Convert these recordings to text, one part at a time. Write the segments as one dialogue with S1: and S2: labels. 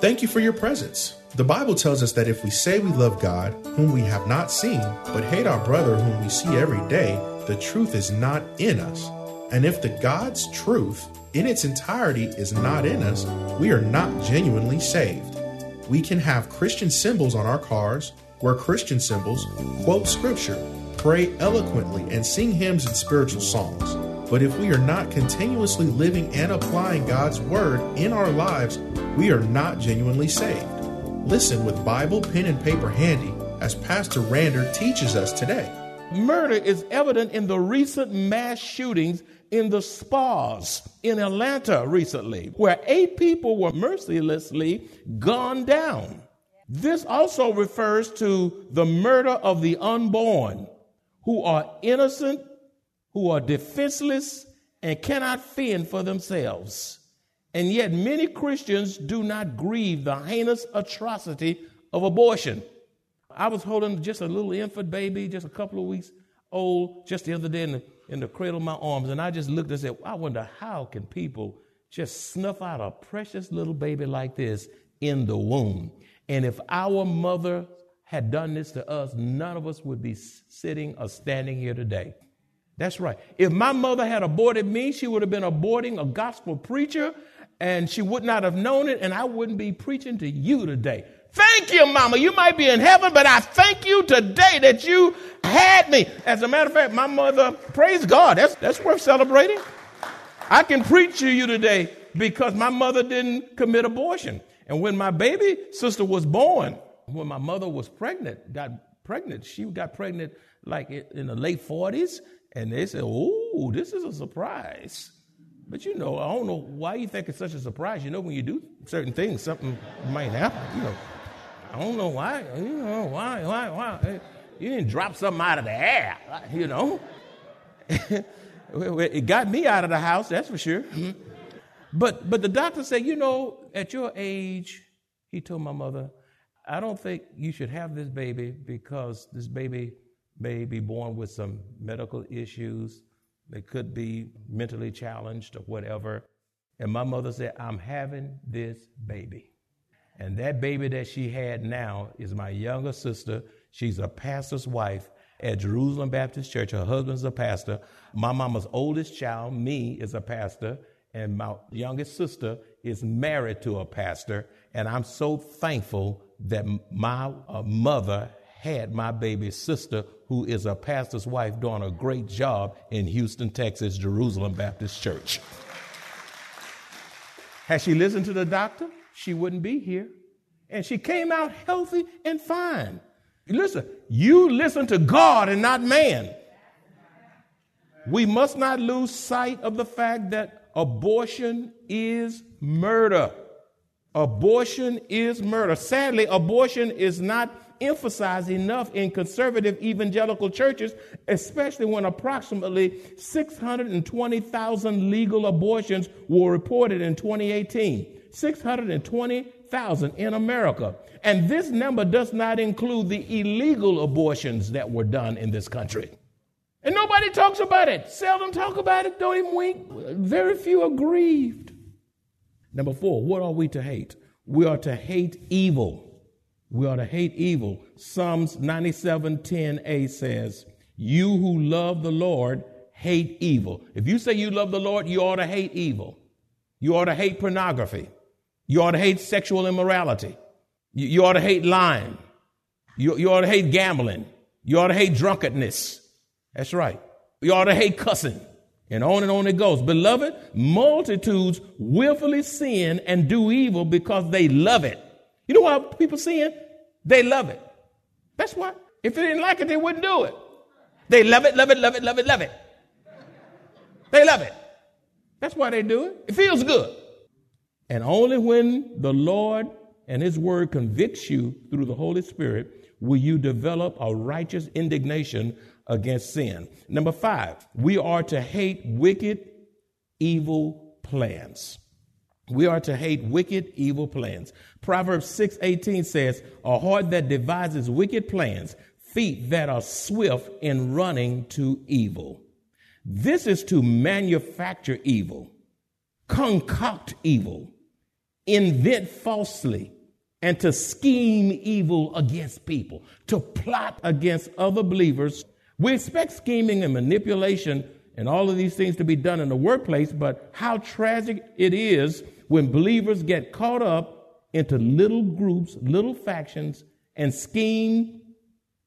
S1: Thank you for your presence. The Bible tells us that if we say we love God, whom we have not seen, but hate our brother whom we see every day, the truth is not in us. And if the God's truth in its entirety is not in us, we are not genuinely saved. We can have Christian symbols on our cars, wear Christian symbols, quote scripture, pray eloquently, and sing hymns and spiritual songs. But if we are not continuously living and applying God's word in our lives, we are not genuinely saved. Listen with Bible, pen, and paper handy as Pastor Rander teaches us today.
S2: Murder is evident in the recent mass shootings in the spas in Atlanta recently, where eight people were mercilessly gunned down. This also refers to the murder of the unborn, who are innocent, who are defenseless, and cannot fend for themselves. And yet, many Christians do not grieve the heinous atrocity of abortion. I was holding just a little infant baby, just a couple of weeks old, just the other day in the, in the cradle of my arms, and I just looked and said, I wonder how can people just snuff out a precious little baby like this in the womb? And if our mother had done this to us, none of us would be sitting or standing here today. That's right. If my mother had aborted me, she would have been aborting a gospel preacher and she would not have known it, and I wouldn't be preaching to you today. Thank you, Mama. You might be in heaven, but I thank you today that you had me. As a matter of fact, my mother, praise God, that's, that's worth celebrating. I can preach to you today because my mother didn't commit abortion. And when my baby sister was born, when my mother was pregnant, got pregnant, she got pregnant like in the late 40s, and they said, Oh, this is a surprise. But you know, I don't know why you think it's such a surprise. You know, when you do certain things, something might happen. You know, I don't know why. You know, why, why, why? You didn't drop something out of the air. You know, it got me out of the house. That's for sure. But but the doctor said, you know, at your age, he told my mother, I don't think you should have this baby because this baby may be born with some medical issues they could be mentally challenged or whatever. And my mother said, I'm having this baby. And that baby that she had now is my younger sister. She's a pastor's wife at Jerusalem Baptist Church. Her husband's a pastor. My mama's oldest child, me, is a pastor. And my youngest sister is married to a pastor. And I'm so thankful that my uh, mother had my baby sister, who is a pastor's wife, doing a great job in Houston, Texas, Jerusalem Baptist Church. Had she listened to the doctor, she wouldn't be here. And she came out healthy and fine. Listen, you listen to God and not man. We must not lose sight of the fact that abortion is murder. Abortion is murder. Sadly, abortion is not emphasized enough in conservative evangelical churches, especially when approximately 620,000 legal abortions were reported in 2018. 620,000 in America. And this number does not include the illegal abortions that were done in this country. And nobody talks about it. Seldom talk about it, don't even wink. Very few are grieved. Number four, what are we to hate? We are to hate evil. We ought to hate evil. Psalms 97:10a says, "You who love the Lord hate evil." If you say you love the Lord, you ought to hate evil. You ought to hate pornography. You ought to hate sexual immorality. You, you ought to hate lying. You, you ought to hate gambling. You ought to hate drunkenness. That's right. You ought to hate cussing. And on and on it goes. Beloved, multitudes willfully sin and do evil because they love it. You know why people sin? They love it. That's why. If they didn't like it, they wouldn't do it. They love it, love it, love it, love it, love it. They love it. That's why they do it. It feels good. And only when the Lord and His Word convicts you through the Holy Spirit will you develop a righteous indignation against sin. Number five, we are to hate wicked, evil plans. We are to hate wicked, evil plans. Proverbs 6:18 says, "A heart that devises wicked plans, feet that are swift in running to evil." This is to manufacture evil, concoct evil, invent falsely, and to scheme evil against people, to plot against other believers. We expect scheming and manipulation and all of these things to be done in the workplace, but how tragic it is when believers get caught up into little groups, little factions, and scheme,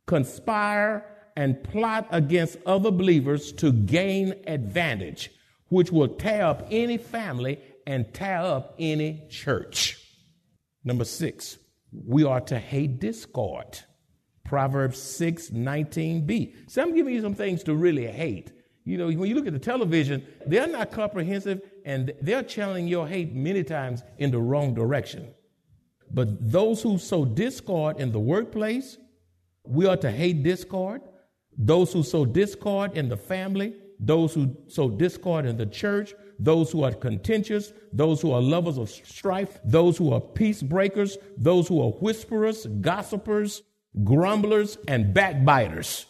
S2: conspire, and plot against other believers to gain advantage, which will tear up any family and tear up any church. Number six, we are to hate discord. Proverbs 6 19b. So I'm giving you some things to really hate. You know, when you look at the television, they're not comprehensive and they're channeling your hate many times in the wrong direction. But those who sow discord in the workplace, we are to hate discord. Those who sow discord in the family, those who sow discord in the church, those who are contentious, those who are lovers of strife, those who are peace breakers, those who are whisperers, gossipers, grumblers, and backbiters.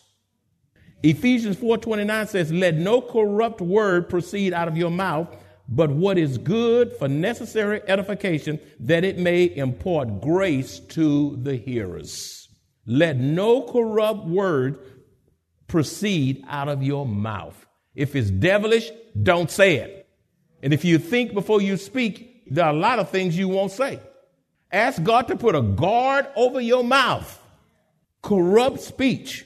S2: Ephesians 4:29 says, "Let no corrupt word proceed out of your mouth, but what is good for necessary edification, that it may impart grace to the hearers." Let no corrupt word proceed out of your mouth. If it's devilish, don't say it. And if you think before you speak, there are a lot of things you won't say. Ask God to put a guard over your mouth. Corrupt speech.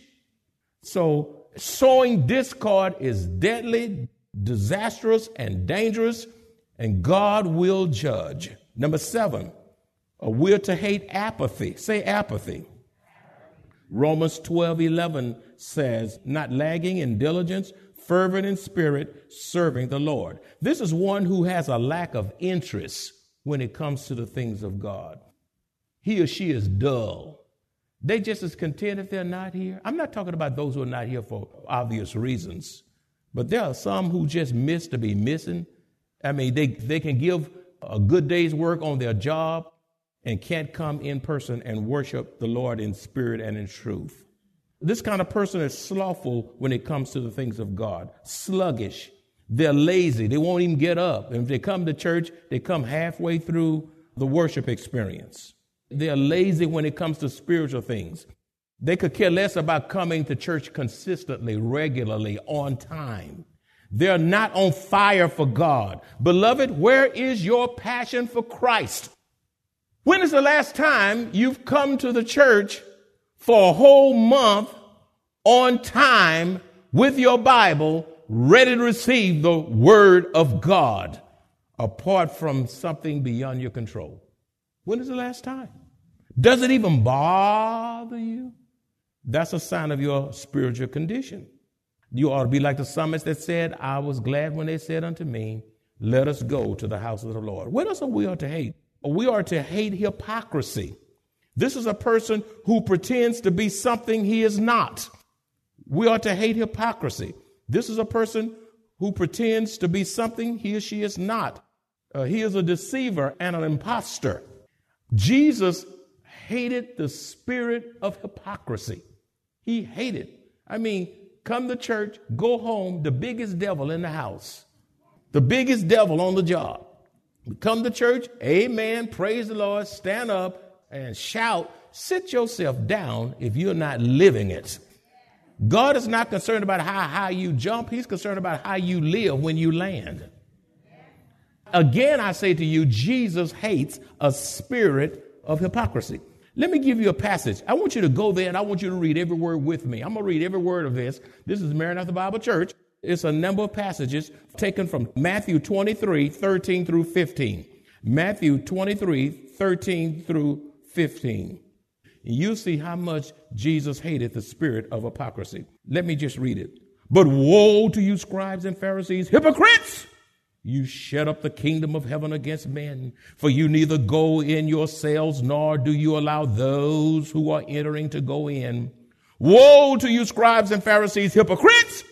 S2: So Sowing discord is deadly, disastrous, and dangerous, and God will judge. Number seven, uh, we're to hate apathy. Say apathy. Romans 12 11 says, not lagging in diligence, fervent in spirit, serving the Lord. This is one who has a lack of interest when it comes to the things of God. He or she is dull. They just as content if they're not here. I'm not talking about those who are not here for obvious reasons, but there are some who just miss to be missing. I mean, they, they can give a good day's work on their job and can't come in person and worship the Lord in spirit and in truth. This kind of person is slothful when it comes to the things of God, sluggish. They're lazy. They won't even get up. And if they come to church, they come halfway through the worship experience. They're lazy when it comes to spiritual things. They could care less about coming to church consistently, regularly, on time. They're not on fire for God. Beloved, where is your passion for Christ? When is the last time you've come to the church for a whole month on time with your Bible, ready to receive the Word of God, apart from something beyond your control? When is the last time? Does it even bother you? That's a sign of your spiritual condition. You ought to be like the psalmist that said, I was glad when they said unto me, Let us go to the house of the Lord. What else are we ought to hate? We are to hate hypocrisy. This is a person who pretends to be something he is not. We ought to hate hypocrisy. This is a person who pretends to be something he or she is not. Uh, he is a deceiver and an impostor. Jesus hated the spirit of hypocrisy. He hated. I mean, come to church, go home, the biggest devil in the house, the biggest devil on the job. Come to church, amen, praise the Lord, stand up and shout. Sit yourself down if you're not living it. God is not concerned about how high you jump, He's concerned about how you live when you land. Again, I say to you, Jesus hates a spirit of hypocrisy. Let me give you a passage. I want you to go there and I want you to read every word with me. I'm going to read every word of this. This is Maranatha Bible Church. It's a number of passages taken from Matthew 23, 13 through 15. Matthew 23, 13 through 15. You see how much Jesus hated the spirit of hypocrisy. Let me just read it. But woe to you, scribes and Pharisees, hypocrites! You shut up the kingdom of heaven against men, for you neither go in yourselves nor do you allow those who are entering to go in. Woe to you, scribes and Pharisees, hypocrites!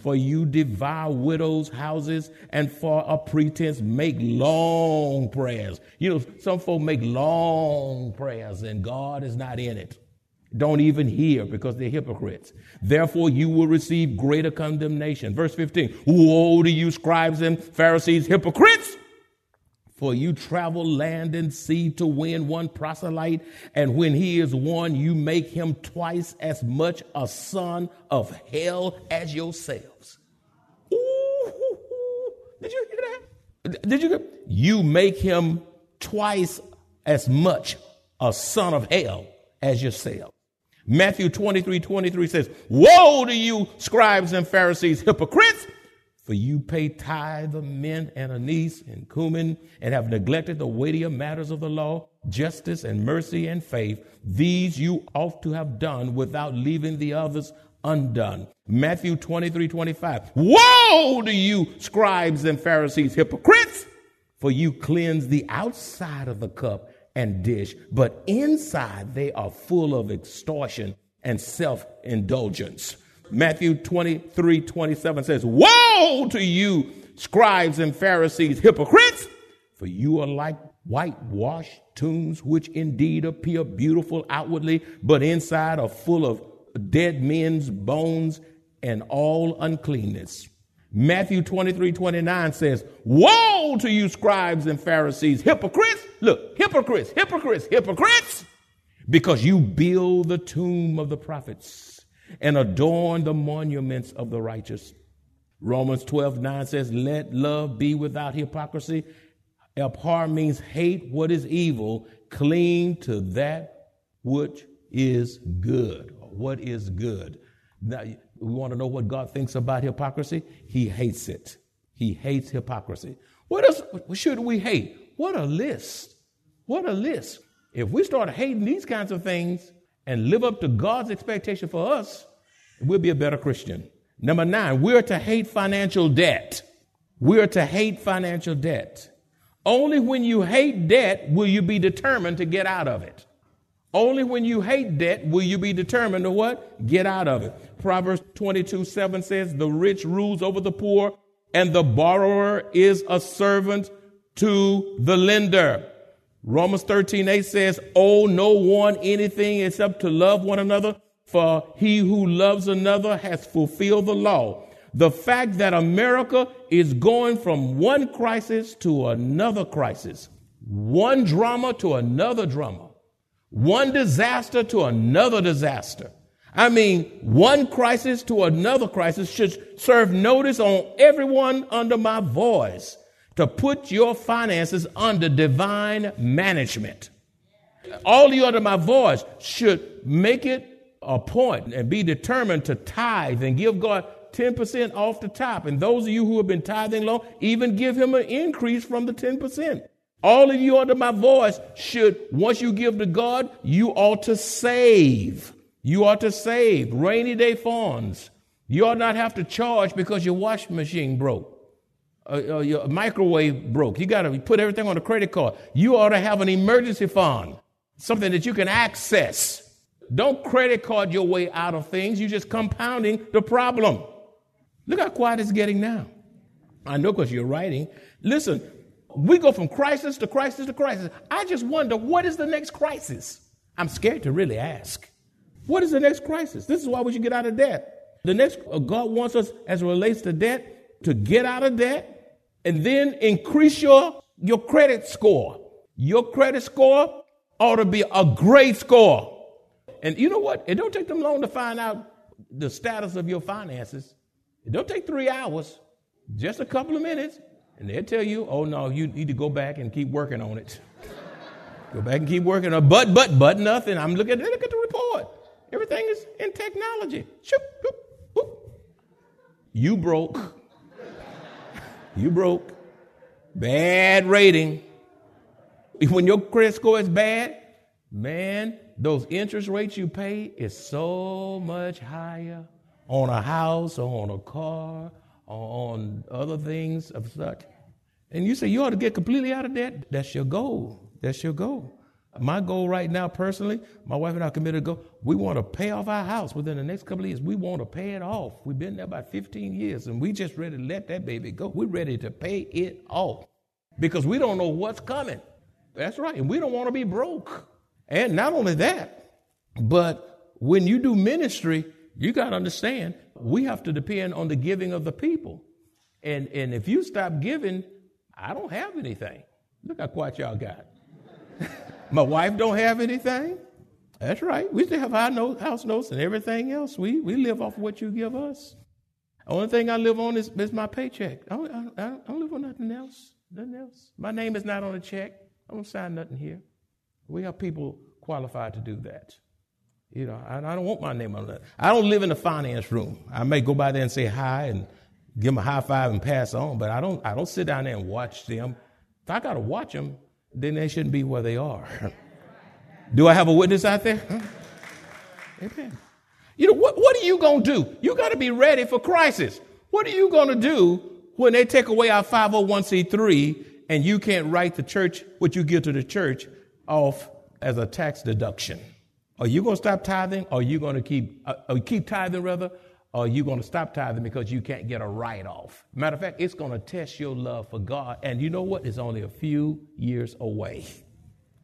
S2: For you devour widows' houses and for a pretense make long prayers. You know, some folk make long prayers and God is not in it don't even hear because they're hypocrites. Therefore, you will receive greater condemnation. Verse 15 Woe to you, scribes and Pharisees, hypocrites! For you travel land and sea to win one proselyte, and when he is won, you make him twice as much a son of hell as yourselves. Ooh, did you hear that? Did you? You make him twice as much a son of hell as yourself. Matthew 23 23 says, Woe to you, scribes and Pharisees, hypocrites! For you pay tithe of mint and anise and cumin and have neglected the weightier matters of the law, justice and mercy and faith. These you ought to have done without leaving the others undone. Matthew 23 25. Woe to you, scribes and Pharisees, hypocrites! For you cleanse the outside of the cup and dish, but inside they are full of extortion and self indulgence. Matthew 23 27 says, Woe to you, scribes and Pharisees, hypocrites! For you are like whitewashed tombs, which indeed appear beautiful outwardly, but inside are full of dead men's bones and all uncleanness. Matthew 23 29 says, Woe to you, scribes and Pharisees, hypocrites! Look, hypocrites, hypocrites, hypocrites! Because you build the tomb of the prophets and adorn the monuments of the righteous. Romans 12 9 says, Let love be without hypocrisy. Abhor means hate what is evil, cling to that which is good. What is good? Now, we want to know what God thinks about hypocrisy. He hates it. He hates hypocrisy. What else should we hate? What a list. What a list. If we start hating these kinds of things and live up to God's expectation for us, we'll be a better Christian. Number nine, we're to hate financial debt. We're to hate financial debt. Only when you hate debt will you be determined to get out of it. Only when you hate debt will you be determined to what? Get out of it. Proverbs 22 7 says, The rich rules over the poor, and the borrower is a servant to the lender. Romans 13 8 says, Owe no one anything except to love one another, for he who loves another has fulfilled the law. The fact that America is going from one crisis to another crisis, one drama to another drama, one disaster to another disaster. I mean, one crisis to another crisis should serve notice on everyone under my voice to put your finances under divine management. All you under my voice should make it a point and be determined to tithe and give God 10% off the top. And those of you who have been tithing long, even give him an increase from the 10%. All of you under my voice should, once you give to God, you ought to save. You ought to save rainy day funds. You ought not have to charge because your washing machine broke. Uh, uh, your microwave broke. You got to put everything on a credit card. You ought to have an emergency fund, something that you can access. Don't credit card your way out of things. You're just compounding the problem. Look how quiet it's getting now. I know because you're writing. Listen, we go from crisis to crisis to crisis. I just wonder what is the next crisis? I'm scared to really ask. What is the next crisis? This is why we should get out of debt. The next, uh, God wants us, as it relates to debt, to get out of debt and then increase your, your credit score. Your credit score ought to be a great score. And you know what? It don't take them long to find out the status of your finances. It don't take three hours, just a couple of minutes. And they'll tell you, oh no, you need to go back and keep working on it. go back and keep working on it. But, but, but nothing. I'm looking, look at the report. Everything is in technology. Shoop. You broke. You broke. Bad rating. When your credit score is bad, man, those interest rates you pay is so much higher on a house or on a car on other things of such. And you say you ought to get completely out of debt. That's your goal. That's your goal. My goal right now, personally, my wife and I committed to go. We want to pay off our house within the next couple of years. We want to pay it off. We've been there about 15 years, and we just ready to let that baby go. We're ready to pay it off because we don't know what's coming. That's right, and we don't want to be broke. And not only that, but when you do ministry, you got to understand, we have to depend on the giving of the people. And, and if you stop giving, I don't have anything. Look how quiet y'all got. My wife don't have anything. That's right. We still have our note, house notes and everything else. We, we live off of what you give us. The only thing I live on is, is my paycheck. I don't, I, don't, I don't live on nothing else. Nothing else. My name is not on a check. I don't sign nothing here. We have people qualified to do that. You know, I, I don't want my name on that. I don't live in the finance room. I may go by there and say hi and give them a high five and pass on, but I don't. I don't sit down there and watch them. If I got to watch them, then they shouldn't be where they are. Do I have a witness out there? Huh? Amen. You know, what, what are you going to do? You got to be ready for crisis. What are you going to do when they take away our 501c3 and you can't write the church, what you give to the church, off as a tax deduction? Are you going to stop tithing or are you going to keep, uh, keep tithing rather? Or are you going to stop tithing because you can't get a write off? Matter of fact, it's going to test your love for God. And you know what? It's only a few years away.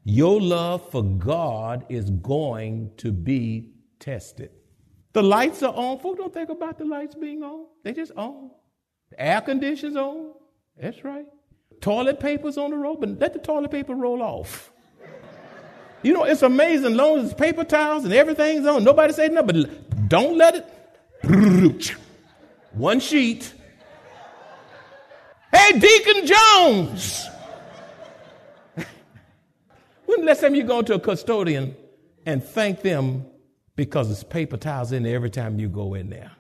S2: Your love for God is going to be tested. The lights are on. Folks don't think about the lights being on. They just on. The air conditioners on. That's right. Toilet paper's on the roll, but let the toilet paper roll off. You know, it's amazing. Long as paper towels and everything's on, nobody says nothing. But don't let it. One sheet. Hey, Deacon Jones. When the last time you go to a custodian and thank them because it's paper towels in there every time you go in there?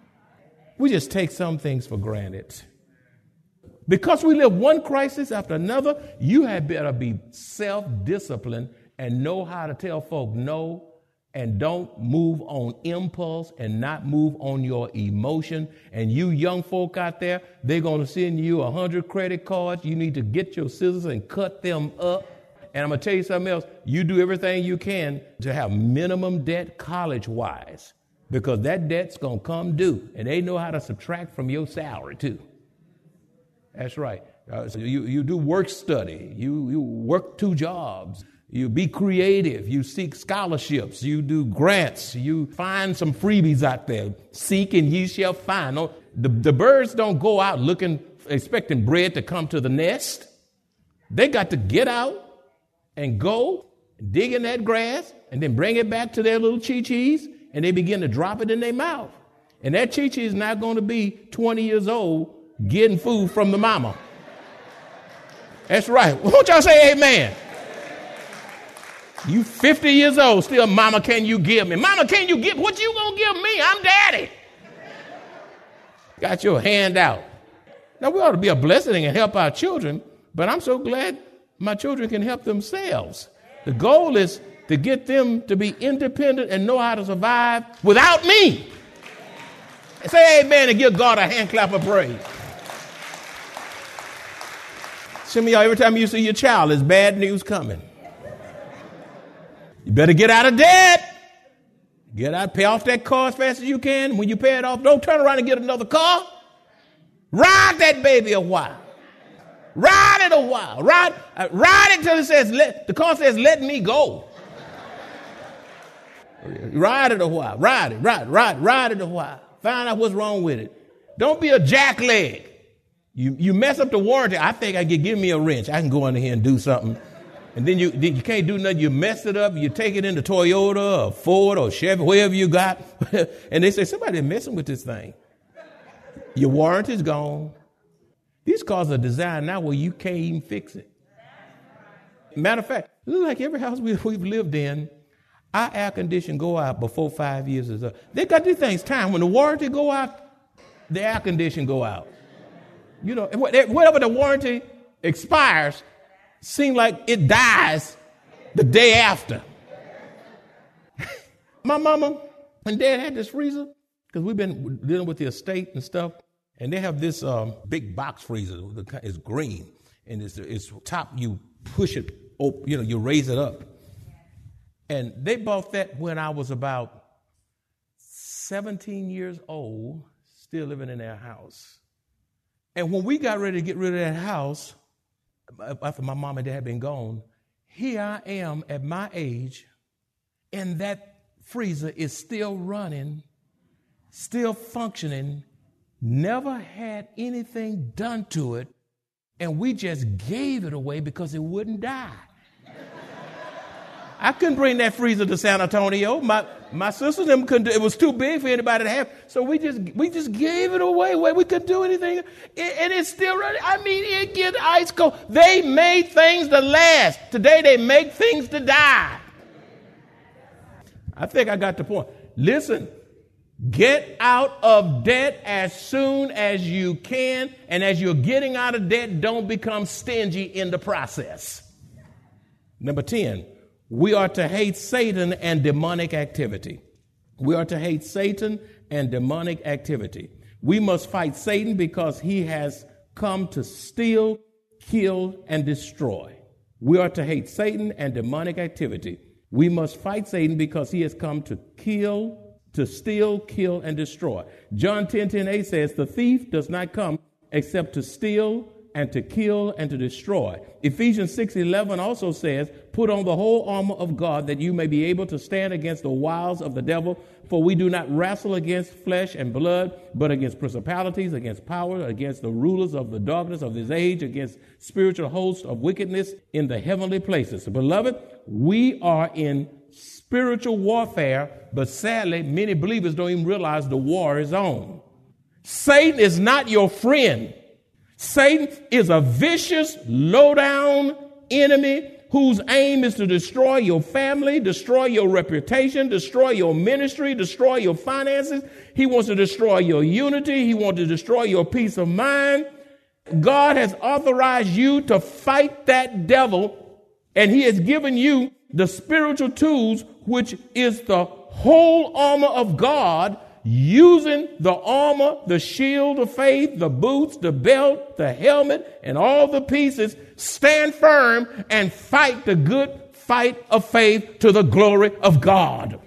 S2: We just take some things for granted. Because we live one crisis after another, you had better be self disciplined and know how to tell folk no and don't move on impulse and not move on your emotion. And you young folk out there, they're going to send you a hundred credit cards. You need to get your scissors and cut them up and I'm going to tell you something else. You do everything you can to have minimum debt college wise because that debt's going to come due. And they know how to subtract from your salary too. That's right. Uh, so you, you do work study, you, you work two jobs. You be creative. You seek scholarships. You do grants. You find some freebies out there. Seek and ye shall find. No, the, the birds don't go out looking, expecting bread to come to the nest. They got to get out and go dig in that grass and then bring it back to their little chi-chis and they begin to drop it in their mouth. And that chi-chi is not going to be 20 years old getting food from the mama. That's right. Won't y'all say amen? You 50 years old, still, mama, can you give me? Mama, can you give? What you gonna give me? I'm daddy. Got your hand out. Now we ought to be a blessing and help our children, but I'm so glad my children can help themselves. The goal is to get them to be independent and know how to survive without me. Say amen and give God a hand clap of praise. Some of y'all, every time you see your child, there's bad news coming. You better get out of debt. Get out, pay off that car as fast as you can. When you pay it off, don't turn around and get another car. Ride that baby a while. Ride it a while. Ride, uh, ride it till it says, let, the car says, let me go. ride it a while. Ride it, ride, ride, ride it a while. Find out what's wrong with it. Don't be a jackleg. You, you mess up the warranty. I think I could give me a wrench. I can go in here and do something. And then you, then you can't do nothing. You mess it up. You take it into Toyota or Ford or Chevy, wherever you got. and they say, somebody messing with this thing. Your warranty's gone. These cars are designed now where you can't even fix it. Matter of fact, like every house we, have lived in, our air condition go out before five years is up. They got these things time when the warranty go out, the air condition go out. You know, whatever the warranty expires, seems like it dies the day after. My mama and dad had this freezer because we've been dealing with the estate and stuff. And they have this um, big box freezer. It's green, and it's, it's top. You push it, you know, you raise it up. And they bought that when I was about 17 years old, still living in their house. And when we got ready to get rid of that house, after my mom and dad had been gone, here I am at my age, and that freezer is still running, still functioning, never had anything done to it, and we just gave it away because it wouldn't die. I couldn't bring that freezer to San Antonio. My my sisters them couldn't. Do, it was too big for anybody to have. So we just we just gave it away. We couldn't do anything, it, and it's still running. I mean, it gets ice cold. They made things to last. Today they make things to die. I think I got the point. Listen, get out of debt as soon as you can, and as you're getting out of debt, don't become stingy in the process. Number ten we are to hate Satan and demonic activity. We are to hate Satan and demonic activity. We must fight Satan because he has come to steal, kill, and destroy. We are to hate Satan and demonic activity. We must fight Satan because he has come to kill, to steal, kill, and destroy. John 10 10 8 says, The thief does not come except to steal, and to kill and to destroy. Ephesians 6:11 also says, "Put on the whole armor of God that you may be able to stand against the wiles of the devil, for we do not wrestle against flesh and blood, but against principalities, against powers, against the rulers of the darkness of this age, against spiritual hosts of wickedness in the heavenly places." Beloved, we are in spiritual warfare, but sadly, many believers don't even realize the war is on. Satan is not your friend. Satan is a vicious, low down enemy whose aim is to destroy your family, destroy your reputation, destroy your ministry, destroy your finances. He wants to destroy your unity. He wants to destroy your peace of mind. God has authorized you to fight that devil, and He has given you the spiritual tools, which is the whole armor of God using the armor, the shield of faith, the boots, the belt, the helmet, and all the pieces, stand firm and fight the good fight of faith to the glory of God.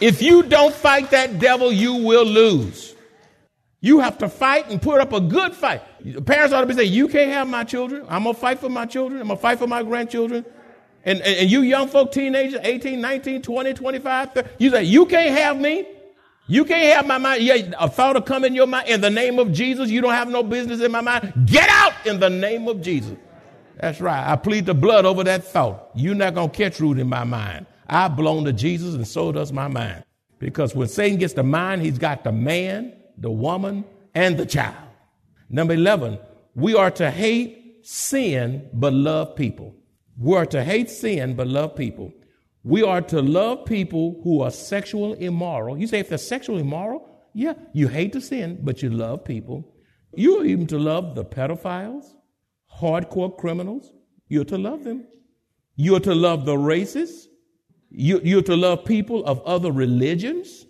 S2: If you don't fight that devil, you will lose. You have to fight and put up a good fight. Parents ought to be saying, You can't have my children. I'm going to fight for my children. I'm going to fight for my grandchildren. And, and, and you young folk, teenagers, 18, 19, 20, 25, 30, you say, you can't have me. You can't have my mind. Yeah, a thought will come in your mind. In the name of Jesus, you don't have no business in my mind. Get out in the name of Jesus. That's right. I plead the blood over that thought. You're not going to catch root in my mind. I belong to Jesus and so does my mind. Because when Satan gets the mind, he's got the man, the woman, and the child. Number 11, we are to hate sin but love people. We are to hate sin but love people. We are to love people who are sexual immoral. You say if they're sexually immoral, yeah, you hate the sin, but you love people. You're even to love the pedophiles, hardcore criminals. You're to love them. You're to love the racists. You're to love people of other religions.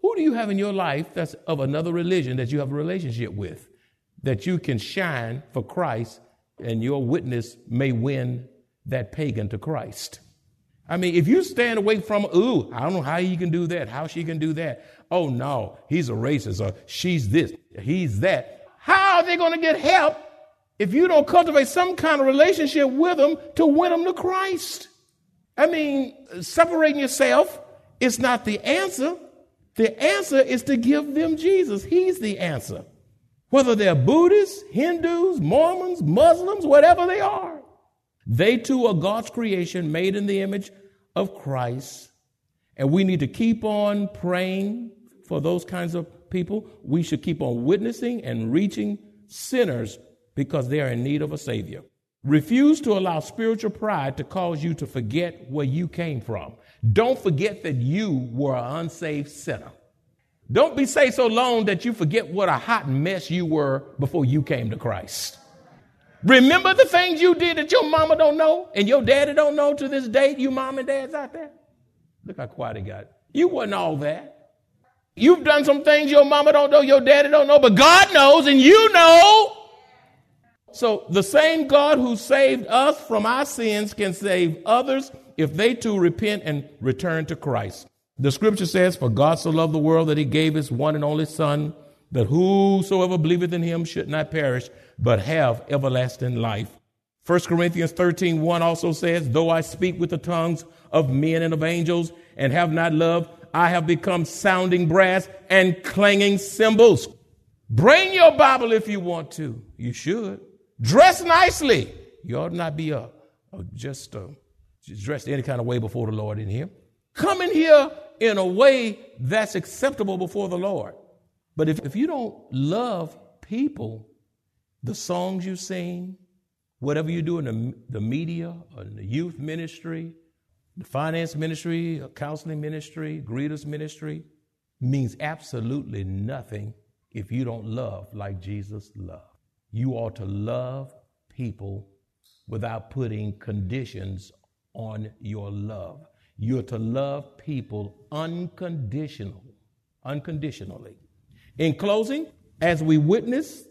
S2: Who do you have in your life that's of another religion that you have a relationship with that you can shine for Christ and your witness may win that pagan to Christ. I mean, if you stand away from, ooh, I don't know how he can do that, how she can do that. Oh no, he's a racist or she's this, he's that. How are they going to get help if you don't cultivate some kind of relationship with them to win them to Christ? I mean, separating yourself is not the answer. The answer is to give them Jesus. He's the answer. Whether they're Buddhists, Hindus, Mormons, Muslims, whatever they are. They too are God's creation, made in the image of Christ. And we need to keep on praying for those kinds of people. We should keep on witnessing and reaching sinners because they are in need of a Savior. Refuse to allow spiritual pride to cause you to forget where you came from. Don't forget that you were an unsaved sinner. Don't be saved so long that you forget what a hot mess you were before you came to Christ. Remember the things you did that your mama don't know and your daddy don't know to this day, you mom and dads out there? Look how quiet he got. You wasn't all that. You've done some things your mama don't know, your daddy don't know, but God knows and you know. So the same God who saved us from our sins can save others if they too repent and return to Christ. The scripture says, For God so loved the world that he gave his one and only Son, that whosoever believeth in him should not perish, but have everlasting life. 1 Corinthians 13, 1 also says, Though I speak with the tongues of men and of angels and have not love, I have become sounding brass and clanging cymbals. Bring your Bible if you want to. You should. Dress nicely. You ought not be a, a just, a, just dressed any kind of way before the Lord in here. Come in here in a way that's acceptable before the Lord. But if, if you don't love people, the songs you sing, whatever you do in the, the media, in the youth ministry, the finance ministry, counseling ministry, greeters ministry, means absolutely nothing if you don't love like Jesus loved. You ought to love people without putting conditions on your love. You're to love people unconditional, unconditionally. In closing, as we witness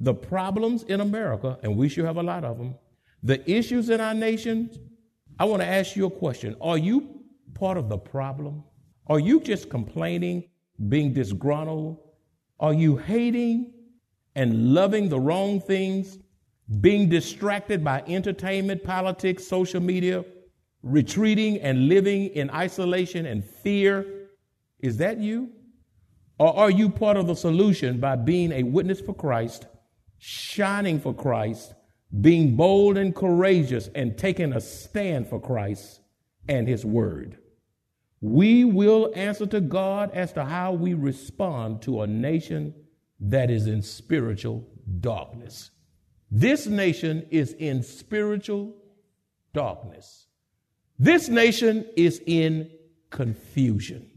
S2: the problems in America, and we should have a lot of them, the issues in our nation, I want to ask you a question. Are you part of the problem? Are you just complaining, being disgruntled? Are you hating and loving the wrong things, being distracted by entertainment, politics, social media, retreating and living in isolation and fear? Is that you? Or are you part of the solution by being a witness for Christ, shining for Christ, being bold and courageous, and taking a stand for Christ and His Word? We will answer to God as to how we respond to a nation that is in spiritual darkness. This nation is in spiritual darkness. This nation is in confusion.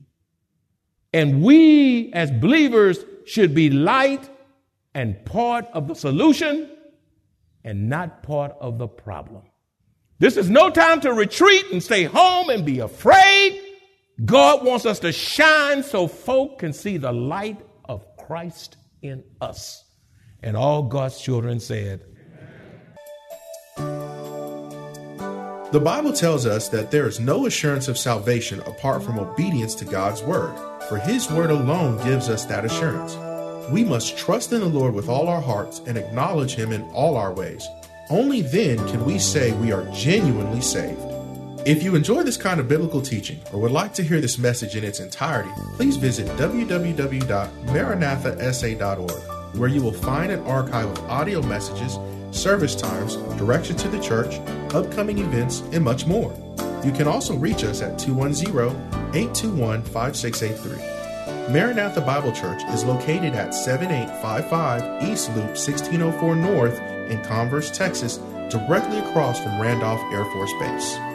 S2: And we as believers should be light and part of the solution and not part of the problem. This is no time to retreat and stay home and be afraid. God wants us to shine so folk can see the light of Christ in us. And all God's children said,
S1: The Bible tells us that there is no assurance of salvation apart from obedience to God's word, for his word alone gives us that assurance. We must trust in the Lord with all our hearts and acknowledge him in all our ways. Only then can we say we are genuinely saved. If you enjoy this kind of biblical teaching or would like to hear this message in its entirety, please visit www.maranathasa.org, where you will find an archive of audio messages service times, direction to the church, upcoming events, and much more. You can also reach us at 210 821 5683. Maranatha Bible Church is located at 7855 East Loop 1604 North in Converse, Texas, directly across from Randolph Air Force Base.